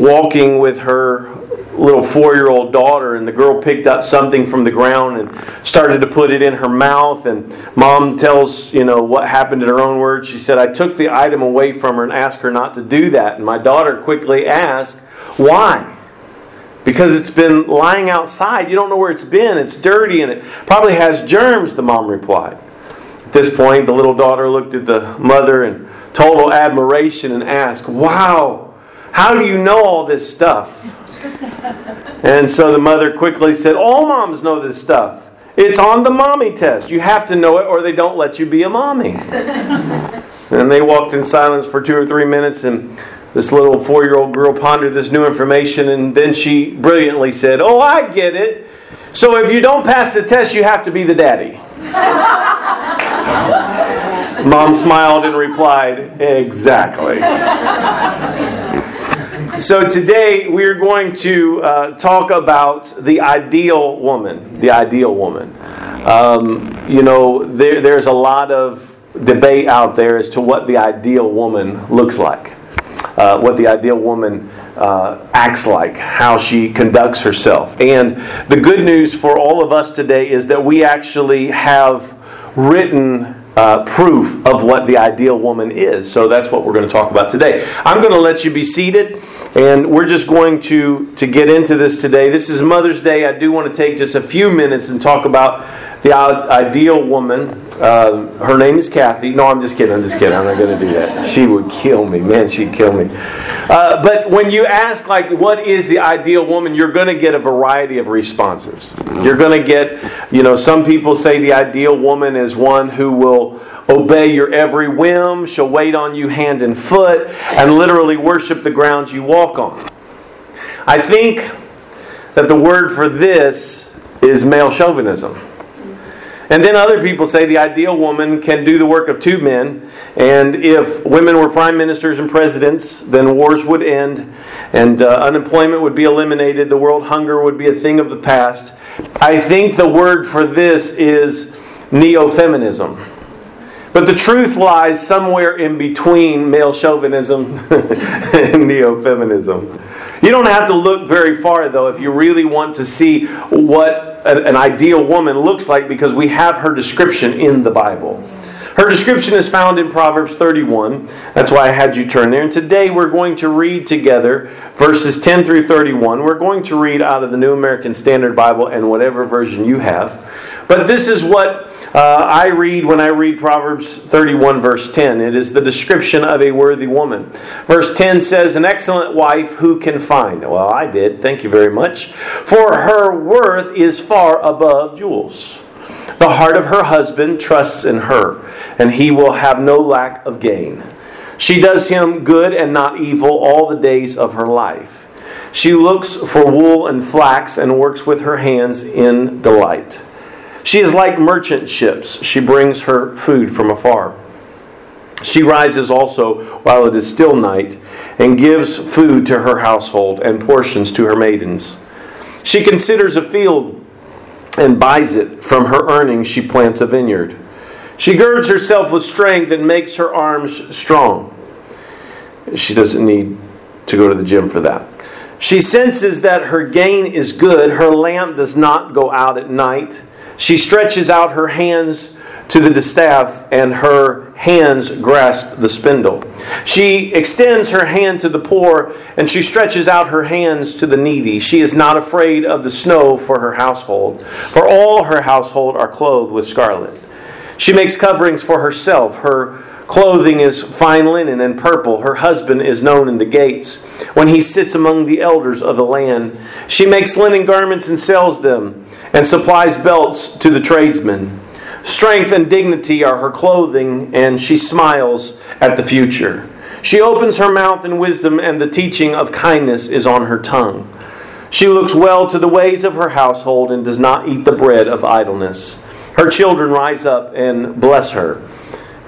walking with her little four year old daughter, and the girl picked up something from the ground and started to put it in her mouth. And mom tells, you know, what happened in her own words. She said, I took the item away from her and asked her not to do that. And my daughter quickly asked, Why? Because it's been lying outside. You don't know where it's been. It's dirty and it probably has germs, the mom replied. At this point, the little daughter looked at the mother in total admiration and asked, Wow, how do you know all this stuff? And so the mother quickly said, All moms know this stuff. It's on the mommy test. You have to know it or they don't let you be a mommy. and they walked in silence for two or three minutes, and this little four year old girl pondered this new information, and then she brilliantly said, Oh, I get it. So if you don't pass the test, you have to be the daddy. Mom smiled and replied, Exactly. So today we're going to uh, talk about the ideal woman. The ideal woman. Um, you know, there, there's a lot of debate out there as to what the ideal woman looks like, uh, what the ideal woman uh, acts like, how she conducts herself. And the good news for all of us today is that we actually have written uh, proof of what the ideal woman is. So that's what we're going to talk about today. I'm going to let you be seated, and we're just going to, to get into this today. This is Mother's Day. I do want to take just a few minutes and talk about the ideal woman. Uh, her name is Kathy. No, I'm just kidding. I'm just kidding. I'm not going to do that. She would kill me. Man, she'd kill me. Uh, but when you ask, like, what is the ideal woman, you're going to get a variety of responses. You're going to get, you know, some people say the ideal woman is one who will obey your every whim, she'll wait on you hand and foot, and literally worship the ground you walk on. I think that the word for this is male chauvinism. And then other people say the ideal woman can do the work of two men. And if women were prime ministers and presidents, then wars would end and uh, unemployment would be eliminated. The world hunger would be a thing of the past. I think the word for this is neo feminism. But the truth lies somewhere in between male chauvinism and neo feminism. You don't have to look very far, though, if you really want to see what an ideal woman looks like, because we have her description in the Bible. Her description is found in Proverbs 31. That's why I had you turn there. And today we're going to read together verses 10 through 31. We're going to read out of the New American Standard Bible and whatever version you have. But this is what uh, I read when I read Proverbs 31, verse 10. It is the description of a worthy woman. Verse 10 says, An excellent wife who can find? Well, I did. Thank you very much. For her worth is far above jewels. The heart of her husband trusts in her, and he will have no lack of gain. She does him good and not evil all the days of her life. She looks for wool and flax and works with her hands in delight. She is like merchant ships. She brings her food from afar. She rises also while it is still night and gives food to her household and portions to her maidens. She considers a field and buys it. From her earnings, she plants a vineyard. She girds herself with strength and makes her arms strong. She doesn't need to go to the gym for that. She senses that her gain is good. Her lamp does not go out at night. She stretches out her hands to the distaff, and her hands grasp the spindle. She extends her hand to the poor, and she stretches out her hands to the needy. She is not afraid of the snow for her household, for all her household are clothed with scarlet. She makes coverings for herself. Her Clothing is fine linen and purple. Her husband is known in the gates. When he sits among the elders of the land, she makes linen garments and sells them, and supplies belts to the tradesmen. Strength and dignity are her clothing, and she smiles at the future. She opens her mouth in wisdom, and the teaching of kindness is on her tongue. She looks well to the ways of her household and does not eat the bread of idleness. Her children rise up and bless her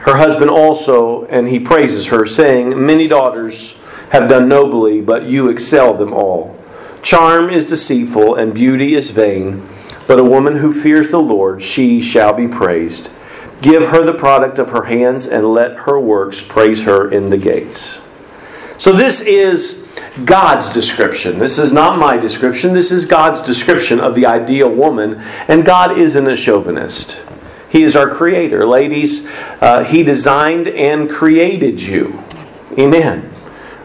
her husband also, and he praises her, saying, Many daughters have done nobly, but you excel them all. Charm is deceitful, and beauty is vain, but a woman who fears the Lord, she shall be praised. Give her the product of her hands, and let her works praise her in the gates. So, this is God's description. This is not my description, this is God's description of the ideal woman. And God isn't a chauvinist. He is our creator. Ladies, uh, He designed and created you. Amen.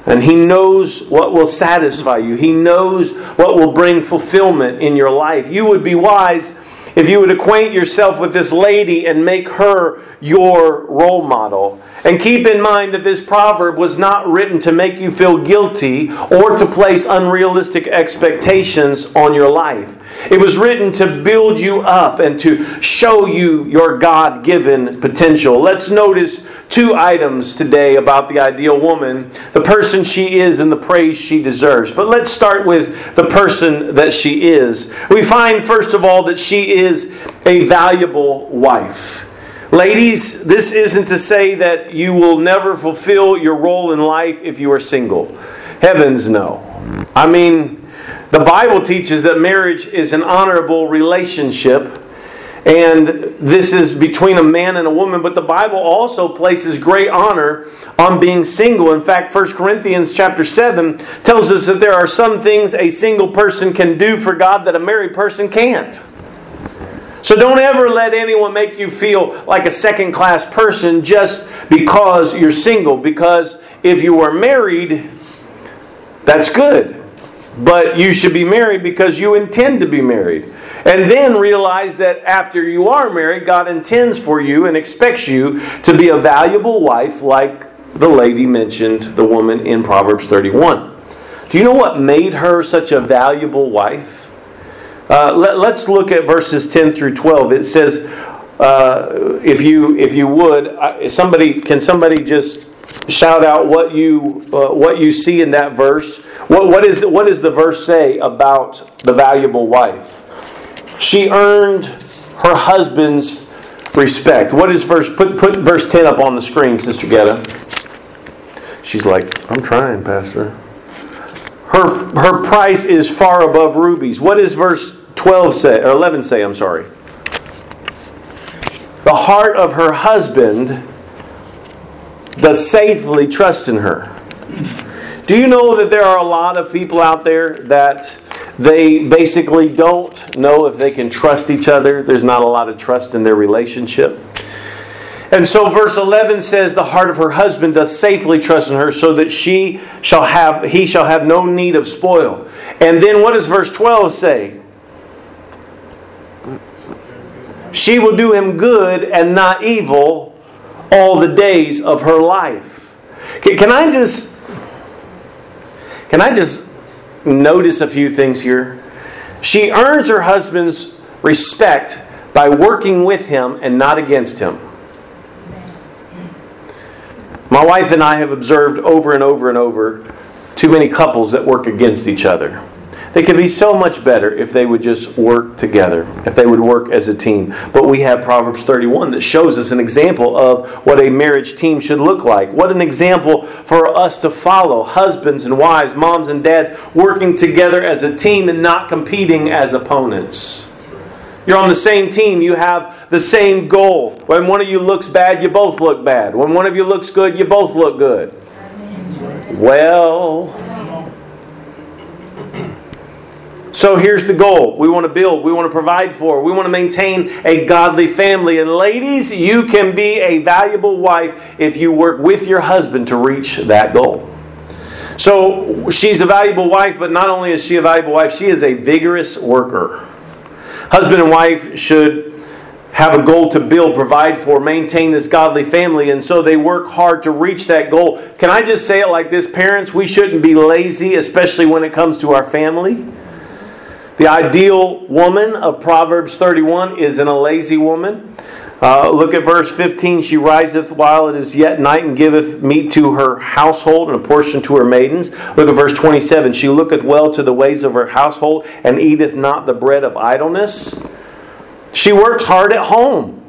And He knows what will satisfy you, He knows what will bring fulfillment in your life. You would be wise if you would acquaint yourself with this lady and make her your role model. And keep in mind that this proverb was not written to make you feel guilty or to place unrealistic expectations on your life. It was written to build you up and to show you your God given potential. Let's notice two items today about the ideal woman the person she is and the praise she deserves. But let's start with the person that she is. We find, first of all, that she is a valuable wife. Ladies, this isn't to say that you will never fulfill your role in life if you are single. Heavens, no. I mean, the Bible teaches that marriage is an honorable relationship. And this is between a man and a woman, but the Bible also places great honor on being single. In fact, 1 Corinthians chapter 7 tells us that there are some things a single person can do for God that a married person can't. So don't ever let anyone make you feel like a second class person just because you're single. Because if you are married, that's good. But you should be married because you intend to be married. And then realize that after you are married, God intends for you and expects you to be a valuable wife, like the lady mentioned, the woman in Proverbs 31. Do you know what made her such a valuable wife? Uh, let, us look at verses 10 through 12. It says, uh, if you if you would, uh, somebody can somebody just shout out what you uh, what you see in that verse. What what is what does the verse say about the valuable wife? She earned her husband's respect. What is verse put put verse 10 up on the screen, Sister Getta. She's like, I'm trying, Pastor. Her her price is far above rubies. What does verse 12 say or 11 say, I'm sorry? The heart of her husband does safely trust in her. Do you know that there are a lot of people out there that they basically don't know if they can trust each other? There's not a lot of trust in their relationship. And so verse 11 says the heart of her husband does safely trust in her so that she shall have he shall have no need of spoil. And then what does verse 12 say? She will do him good and not evil all the days of her life. Can I just can I just notice a few things here? She earns her husband's respect by working with him and not against him. My wife and I have observed over and over and over too many couples that work against each other. They could be so much better if they would just work together, if they would work as a team. But we have Proverbs 31 that shows us an example of what a marriage team should look like. What an example for us to follow husbands and wives, moms and dads working together as a team and not competing as opponents. You're on the same team. You have the same goal. When one of you looks bad, you both look bad. When one of you looks good, you both look good. Well, so here's the goal. We want to build, we want to provide for, we want to maintain a godly family. And ladies, you can be a valuable wife if you work with your husband to reach that goal. So she's a valuable wife, but not only is she a valuable wife, she is a vigorous worker. Husband and wife should have a goal to build, provide for, maintain this godly family, and so they work hard to reach that goal. Can I just say it like this? Parents, we shouldn't be lazy, especially when it comes to our family. The ideal woman of Proverbs 31 isn't a lazy woman. Uh, look at verse 15. She riseth while it is yet night and giveth meat to her household and a portion to her maidens. Look at verse 27. She looketh well to the ways of her household and eateth not the bread of idleness. She works hard at home.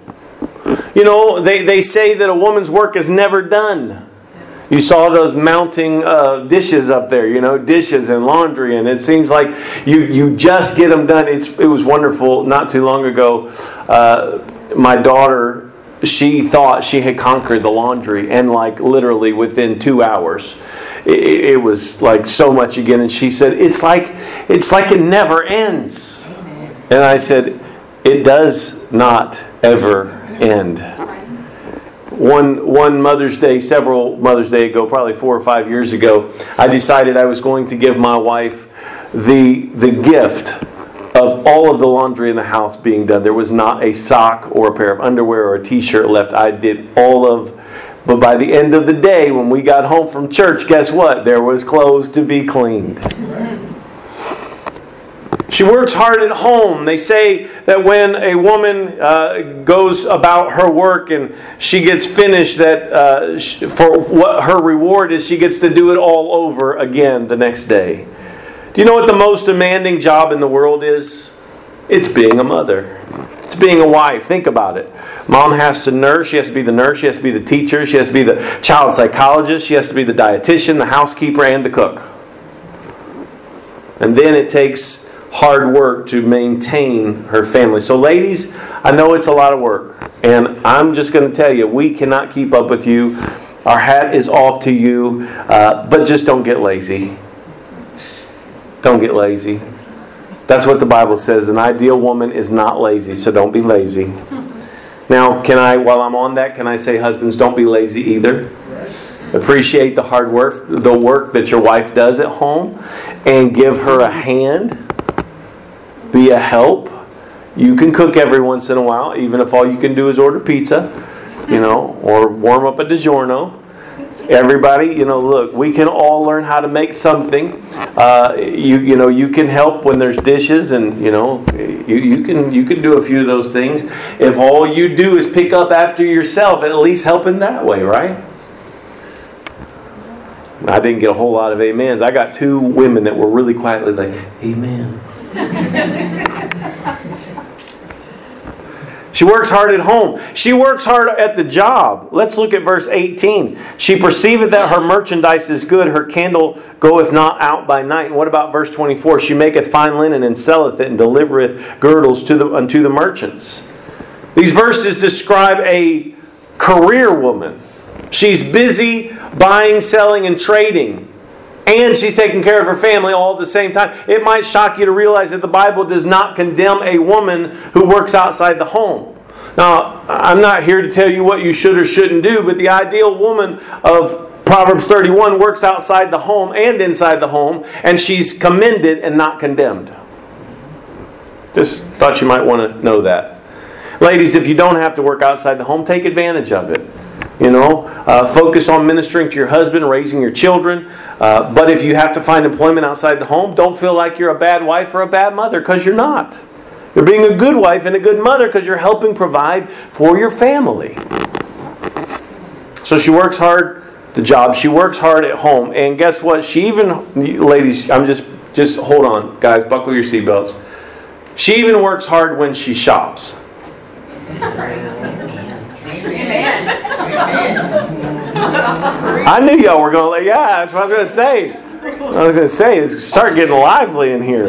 You know, they, they say that a woman's work is never done. You saw those mounting uh, dishes up there, you know, dishes and laundry, and it seems like you, you just get them done. It's, it was wonderful. Not too long ago, uh, my daughter, she thought she had conquered the laundry, and like literally within two hours, it, it was like so much again. And she said, "It's like it's like it never ends." And I said, "It does not ever end." One one Mother's Day, several Mother's Day ago, probably four or five years ago, I decided I was going to give my wife the the gift of all of the laundry in the house being done. There was not a sock or a pair of underwear or a t-shirt left. I did all of but by the end of the day, when we got home from church, guess what? There was clothes to be cleaned. She works hard at home. They say that when a woman uh, goes about her work and she gets finished, that uh, for what her reward is, she gets to do it all over again the next day. Do you know what the most demanding job in the world is? It's being a mother. It's being a wife. Think about it. Mom has to nurse. She has to be the nurse. She has to be the teacher. She has to be the child psychologist. She has to be the dietitian, the housekeeper, and the cook. And then it takes hard work to maintain her family. So, ladies, I know it's a lot of work. And I'm just going to tell you, we cannot keep up with you. Our hat is off to you. Uh, but just don't get lazy. Don't get lazy. That's what the Bible says. An ideal woman is not lazy, so don't be lazy. Now, can I, while I'm on that, can I say, husbands, don't be lazy either? Appreciate the hard work, the work that your wife does at home, and give her a hand. Be a help. You can cook every once in a while, even if all you can do is order pizza, you know, or warm up a DiGiorno. Everybody, you know, look, we can all learn how to make something. Uh, you, you know, you can help when there's dishes, and you know, you, you can you can do a few of those things. If all you do is pick up after yourself, at least help in that way, right? I didn't get a whole lot of amens. I got two women that were really quietly like, "Amen." She works hard at home. She works hard at the job. Let's look at verse 18. She perceiveth that her merchandise is good, her candle goeth not out by night. And what about verse 24? She maketh fine linen and selleth it and delivereth girdles to the, unto the merchants. These verses describe a career woman. She's busy buying, selling, and trading and she's taking care of her family all at the same time. It might shock you to realize that the Bible does not condemn a woman who works outside the home. Now, I'm not here to tell you what you should or shouldn't do, but the ideal woman of Proverbs 31 works outside the home and inside the home, and she's commended and not condemned. Just thought you might want to know that. Ladies, if you don't have to work outside the home, take advantage of it. You know, uh, focus on ministering to your husband, raising your children. Uh, but if you have to find employment outside the home, don't feel like you're a bad wife or a bad mother because you're not. You're being a good wife and a good mother because you're helping provide for your family. So she works hard the job. She works hard at home, and guess what? She even, ladies, I'm just just hold on, guys, buckle your seatbelts. She even works hard when she shops. I knew y'all were going to, yeah, that's what I was going to say. I was going to say, is start getting lively in here.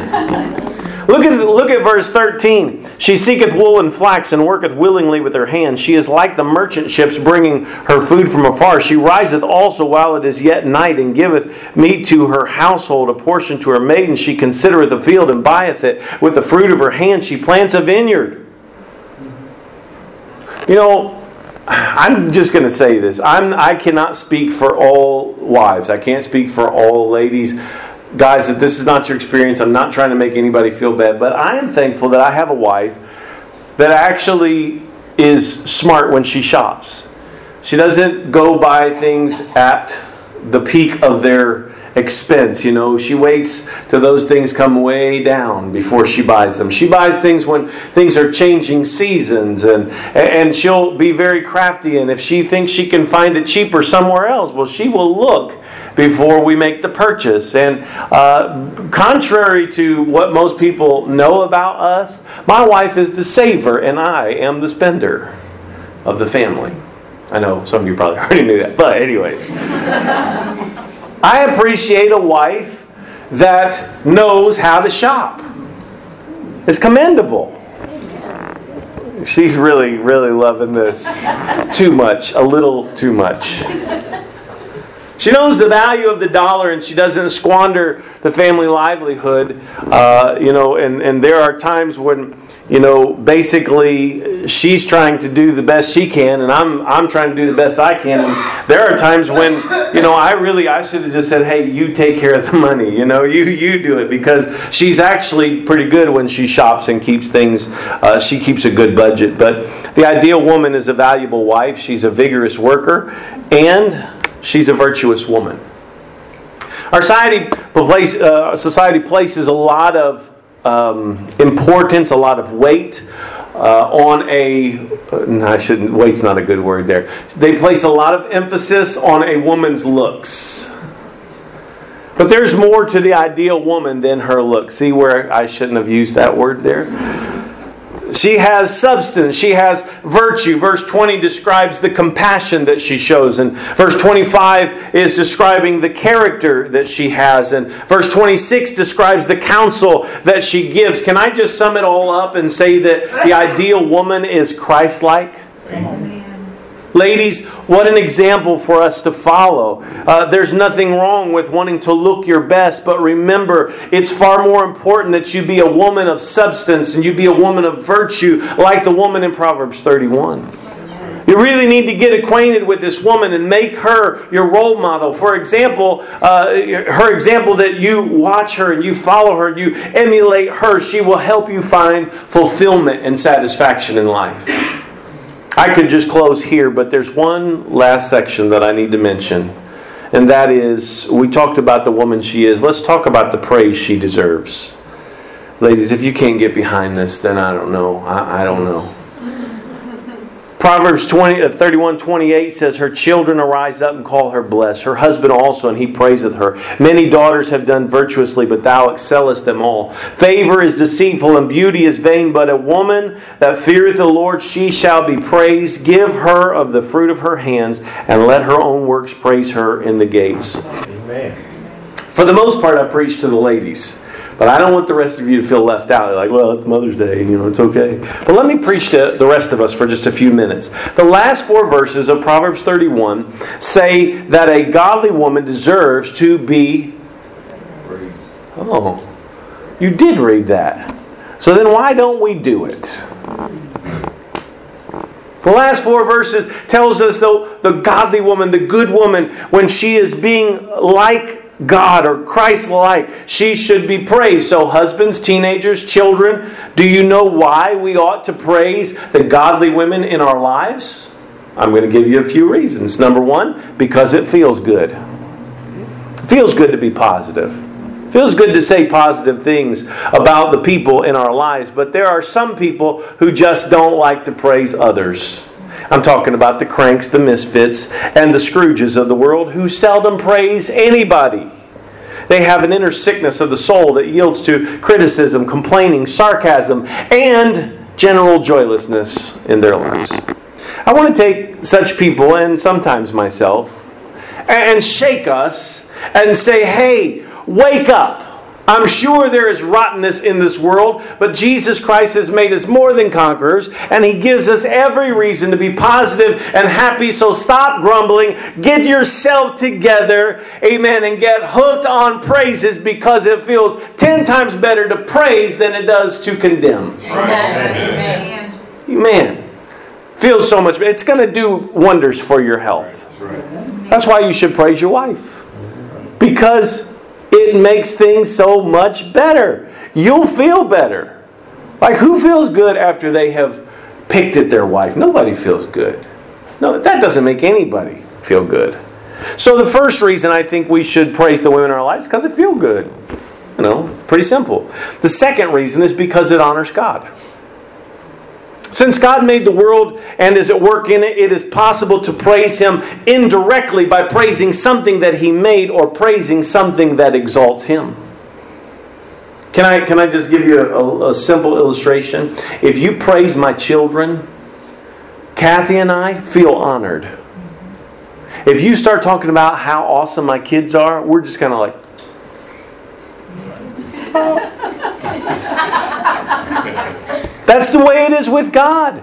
Look at, look at verse 13. She seeketh wool and flax and worketh willingly with her hands. She is like the merchant ships bringing her food from afar. She riseth also while it is yet night and giveth meat to her household, a portion to her maiden. She considereth the field and buyeth it. With the fruit of her hand she plants a vineyard. You know, I'm just going to say this. I'm, I cannot speak for all wives. I can't speak for all ladies. Guys, if this is not your experience, I'm not trying to make anybody feel bad, but I am thankful that I have a wife that actually is smart when she shops. She doesn't go buy things at the peak of their expense. You know, she waits till those things come way down before she buys them. She buys things when things are changing seasons, and and she'll be very crafty. And if she thinks she can find it cheaper somewhere else, well, she will look before we make the purchase. And uh, contrary to what most people know about us, my wife is the saver, and I am the spender of the family. I know some of you probably already knew that, but anyways. I appreciate a wife that knows how to shop. It's commendable. She's really, really loving this too much, a little too much. She knows the value of the dollar and she doesn't squander the family livelihood. Uh, you know, and, and there are times when, you know, basically she's trying to do the best she can and I'm, I'm trying to do the best I can. And there are times when, you know, I really, I should have just said, hey, you take care of the money. You know, you, you do it because she's actually pretty good when she shops and keeps things, uh, she keeps a good budget. But the ideal woman is a valuable wife. She's a vigorous worker and She's a virtuous woman. Our society, uh, society places a lot of um, importance, a lot of weight uh, on a. No, I shouldn't. Weight's not a good word there. They place a lot of emphasis on a woman's looks. But there's more to the ideal woman than her looks. See where I shouldn't have used that word there? She has substance. She has virtue. Verse 20 describes the compassion that she shows. And verse 25 is describing the character that she has. And verse 26 describes the counsel that she gives. Can I just sum it all up and say that the ideal woman is Christ like? Ladies, what an example for us to follow. Uh, there's nothing wrong with wanting to look your best, but remember, it's far more important that you be a woman of substance and you be a woman of virtue, like the woman in Proverbs 31. You really need to get acquainted with this woman and make her your role model. For example, uh, her example that you watch her and you follow her, you emulate her, she will help you find fulfillment and satisfaction in life. I could just close here, but there's one last section that I need to mention. And that is, we talked about the woman she is. Let's talk about the praise she deserves. Ladies, if you can't get behind this, then I don't know. I, I don't know. Proverbs 20, uh, 31 28 says, Her children arise up and call her blessed. Her husband also, and he praiseth her. Many daughters have done virtuously, but thou excellest them all. Favor is deceitful, and beauty is vain, but a woman that feareth the Lord, she shall be praised. Give her of the fruit of her hands, and let her own works praise her in the gates. Amen. For the most part, I preach to the ladies. But I don't want the rest of you to feel left out. Like, well, it's Mother's Day, you know, it's okay. But let me preach to the rest of us for just a few minutes. The last four verses of Proverbs 31 say that a godly woman deserves to be. Oh, you did read that. So then why don't we do it? The last four verses tells us though the godly woman, the good woman, when she is being like God or Christ like, she should be praised. So, husbands, teenagers, children, do you know why we ought to praise the godly women in our lives? I'm going to give you a few reasons. Number one, because it feels good. Feels good to be positive. It feels good to say positive things about the people in our lives, but there are some people who just don't like to praise others. I'm talking about the cranks, the misfits, and the Scrooges of the world who seldom praise anybody. They have an inner sickness of the soul that yields to criticism, complaining, sarcasm, and general joylessness in their lives. I want to take such people, and sometimes myself, and shake us and say, hey, wake up. I'm sure there is rottenness in this world, but Jesus Christ has made us more than conquerors, and He gives us every reason to be positive and happy. So stop grumbling, get yourself together, amen, and get hooked on praises because it feels 10 times better to praise than it does to condemn. Amen. Amen. Feels so much better. It's going to do wonders for your health. That's why you should praise your wife. Because it makes things so much better. You'll feel better. Like, who feels good after they have picked at their wife? Nobody feels good. No, that doesn't make anybody feel good. So, the first reason I think we should praise the women in our lives is because it feels good. You know, pretty simple. The second reason is because it honors God. Since God made the world and is at work in it, it is possible to praise Him indirectly by praising something that He made or praising something that exalts Him. Can I, can I just give you a, a simple illustration? If you praise my children, Kathy and I feel honored. If you start talking about how awesome my kids are, we're just kind of like, That's the way it is with God.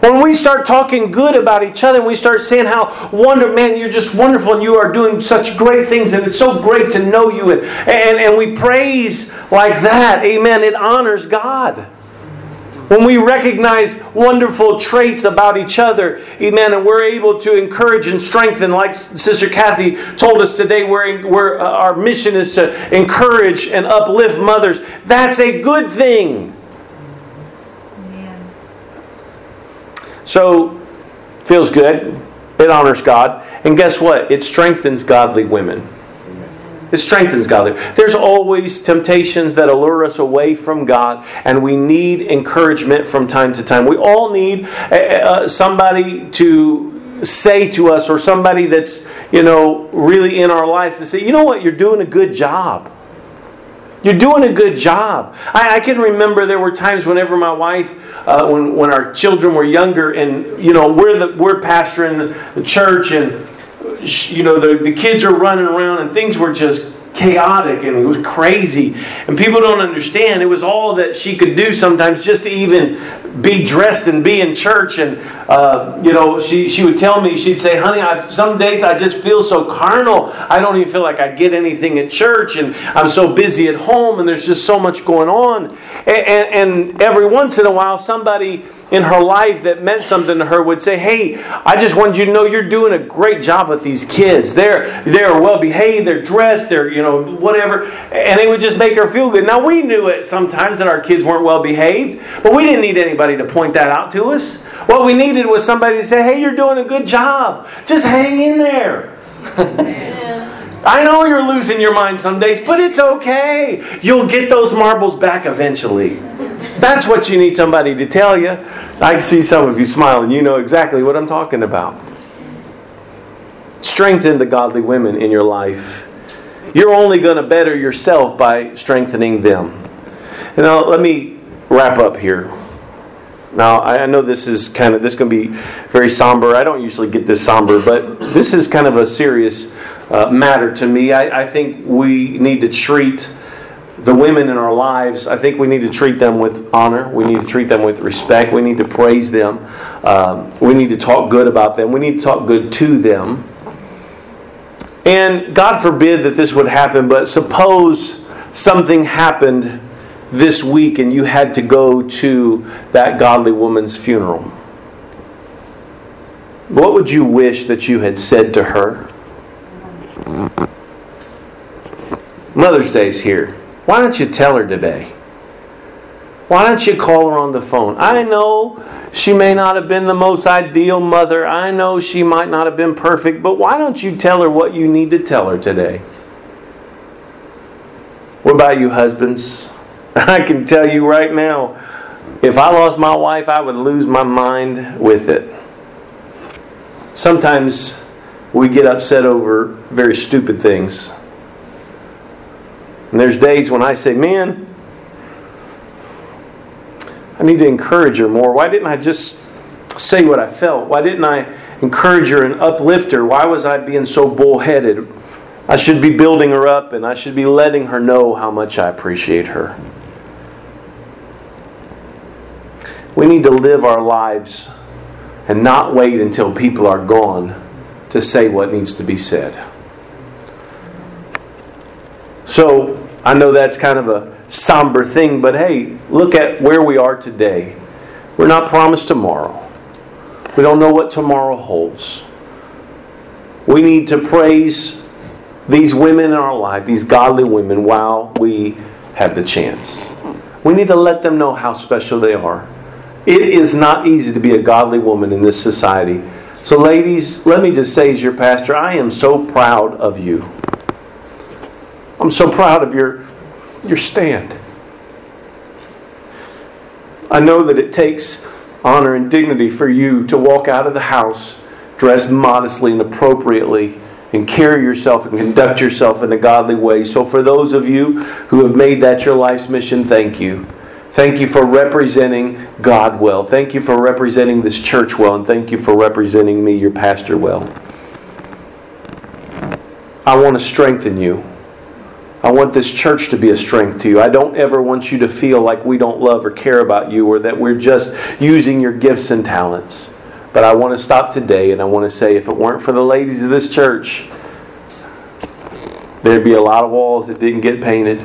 When we start talking good about each other and we start saying how wonder, man, you're just wonderful and you are doing such great things and it's so great to know you and, and, and we praise like that, amen, it honors God. When we recognize wonderful traits about each other, amen, and we're able to encourage and strengthen, like Sister Kathy told us today, where, where uh, our mission is to encourage and uplift mothers, that's a good thing. So, feels good. It honors God. And guess what? It strengthens godly women. It strengthens godly. There's always temptations that allure us away from God, and we need encouragement from time to time. We all need uh, uh somebody to say to us, or somebody that's you know really in our lives to say, you know what, you're doing a good job. You're doing a good job. I, I, can remember there were times whenever my wife, uh, when, when our children were younger, and you know we're the we're pastoring the, church, and you know the, the kids are running around, and things were just chaotic and it was crazy. And people don't understand. It was all that she could do sometimes just to even be dressed and be in church. And, uh, you know, she, she would tell me, she'd say, honey, I, some days I just feel so carnal. I don't even feel like I get anything at church. And I'm so busy at home and there's just so much going on. And, and, and every once in a while, somebody in her life that meant something to her would say, Hey, I just wanted you to know you're doing a great job with these kids. They're they're well behaved, they're dressed, they're you know, whatever. And it would just make her feel good. Now we knew it sometimes that our kids weren't well behaved, but we didn't need anybody to point that out to us. What we needed was somebody to say, Hey, you're doing a good job. Just hang in there. I know you're losing your mind some days, but it's okay. You'll get those marbles back eventually. That's what you need somebody to tell you. I see some of you smiling. You know exactly what I'm talking about. Strengthen the godly women in your life. You're only going to better yourself by strengthening them. Now let me wrap up here. Now I know this is kind of this is going to be very somber. I don't usually get this somber, but this is kind of a serious uh, matter to me. I, I think we need to treat the women in our lives, I think we need to treat them with honor. We need to treat them with respect. We need to praise them. Um, we need to talk good about them. We need to talk good to them. And God forbid that this would happen, but suppose something happened this week and you had to go to that godly woman's funeral. What would you wish that you had said to her? Mother's Day's here. Why don't you tell her today? Why don't you call her on the phone? I know she may not have been the most ideal mother. I know she might not have been perfect, but why don't you tell her what you need to tell her today? What about you, husbands? I can tell you right now, if I lost my wife, I would lose my mind with it. Sometimes we get upset over very stupid things. And there's days when I say, man, I need to encourage her more. Why didn't I just say what I felt? Why didn't I encourage her and uplift her? Why was I being so bullheaded? I should be building her up and I should be letting her know how much I appreciate her. We need to live our lives and not wait until people are gone to say what needs to be said. So I know that's kind of a somber thing, but hey, look at where we are today. We're not promised tomorrow. We don't know what tomorrow holds. We need to praise these women in our life, these godly women, while we have the chance. We need to let them know how special they are. It is not easy to be a godly woman in this society. So, ladies, let me just say, as your pastor, I am so proud of you. I'm so proud of your, your stand. I know that it takes honor and dignity for you to walk out of the house dressed modestly and appropriately and carry yourself and conduct yourself in a godly way. So, for those of you who have made that your life's mission, thank you. Thank you for representing God well. Thank you for representing this church well. And thank you for representing me, your pastor, well. I want to strengthen you. I want this church to be a strength to you. I don't ever want you to feel like we don't love or care about you or that we're just using your gifts and talents. But I want to stop today and I want to say if it weren't for the ladies of this church, there'd be a lot of walls that didn't get painted.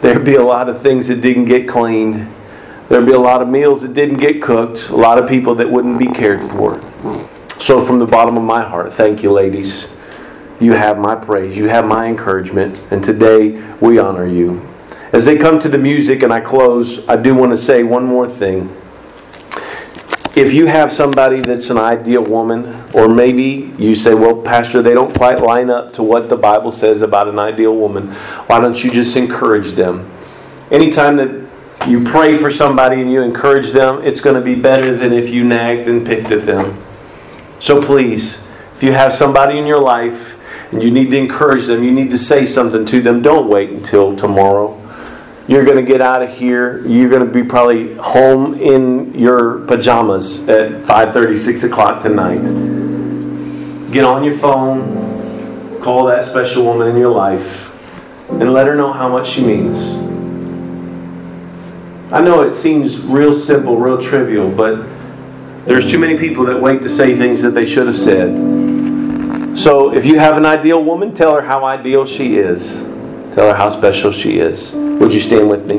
There'd be a lot of things that didn't get cleaned. There'd be a lot of meals that didn't get cooked, a lot of people that wouldn't be cared for. So, from the bottom of my heart, thank you, ladies. You have my praise, you have my encouragement, and today we honor you. As they come to the music and I close, I do want to say one more thing. If you have somebody that's an ideal woman, or maybe you say, well, Pastor, they don't quite line up to what the Bible says about an ideal woman, why don't you just encourage them? Anytime that you pray for somebody and you encourage them, it's going to be better than if you nagged and picked at them. So please, if you have somebody in your life and you need to encourage them, you need to say something to them, don't wait until tomorrow you're going to get out of here. You're going to be probably home in your pajamas at 5:30, 6 o'clock tonight. Get on your phone, call that special woman in your life, and let her know how much she means. I know it seems real simple, real trivial, but there's too many people that wait to say things that they should have said. So if you have an ideal woman, tell her how ideal she is. Tell her how special she is. Would you stand with me?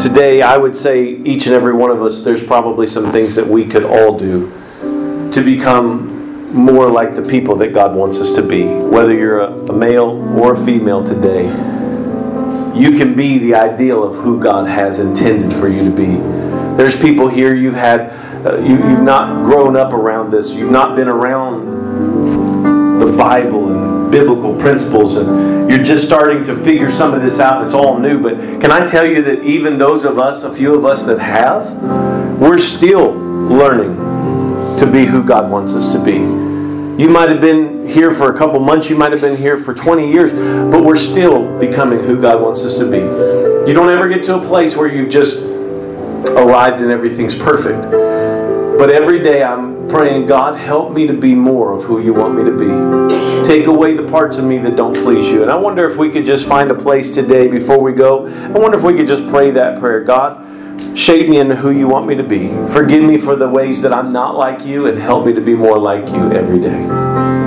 Today, I would say each and every one of us, there's probably some things that we could all do to become more like the people that God wants us to be. Whether you're a, male or a female today, you can be the ideal of who God has intended for you to be. There's people here you've had, uh, you, you've not grown up around this. You've not been around the Bible and biblical principles, and you're just starting to figure some of this out. It's all new. But can I tell you that even those of us, a few of us that have, we're still learning to be who God wants us to be. You might have been here for a couple months, you might have been here for 20 years, but we're still becoming who God wants us to be. You don't ever get to a place where you've just arrived and everything's perfect. But every day I'm praying, God, help me to be more of who you want me to be. Take away the parts of me that don't please you. And I wonder if we could just find a place today before we go. I wonder if we could just pray that prayer. God, shape me into who you want me to be. Forgive me for the ways that I'm not like you and help me to be more like you every day.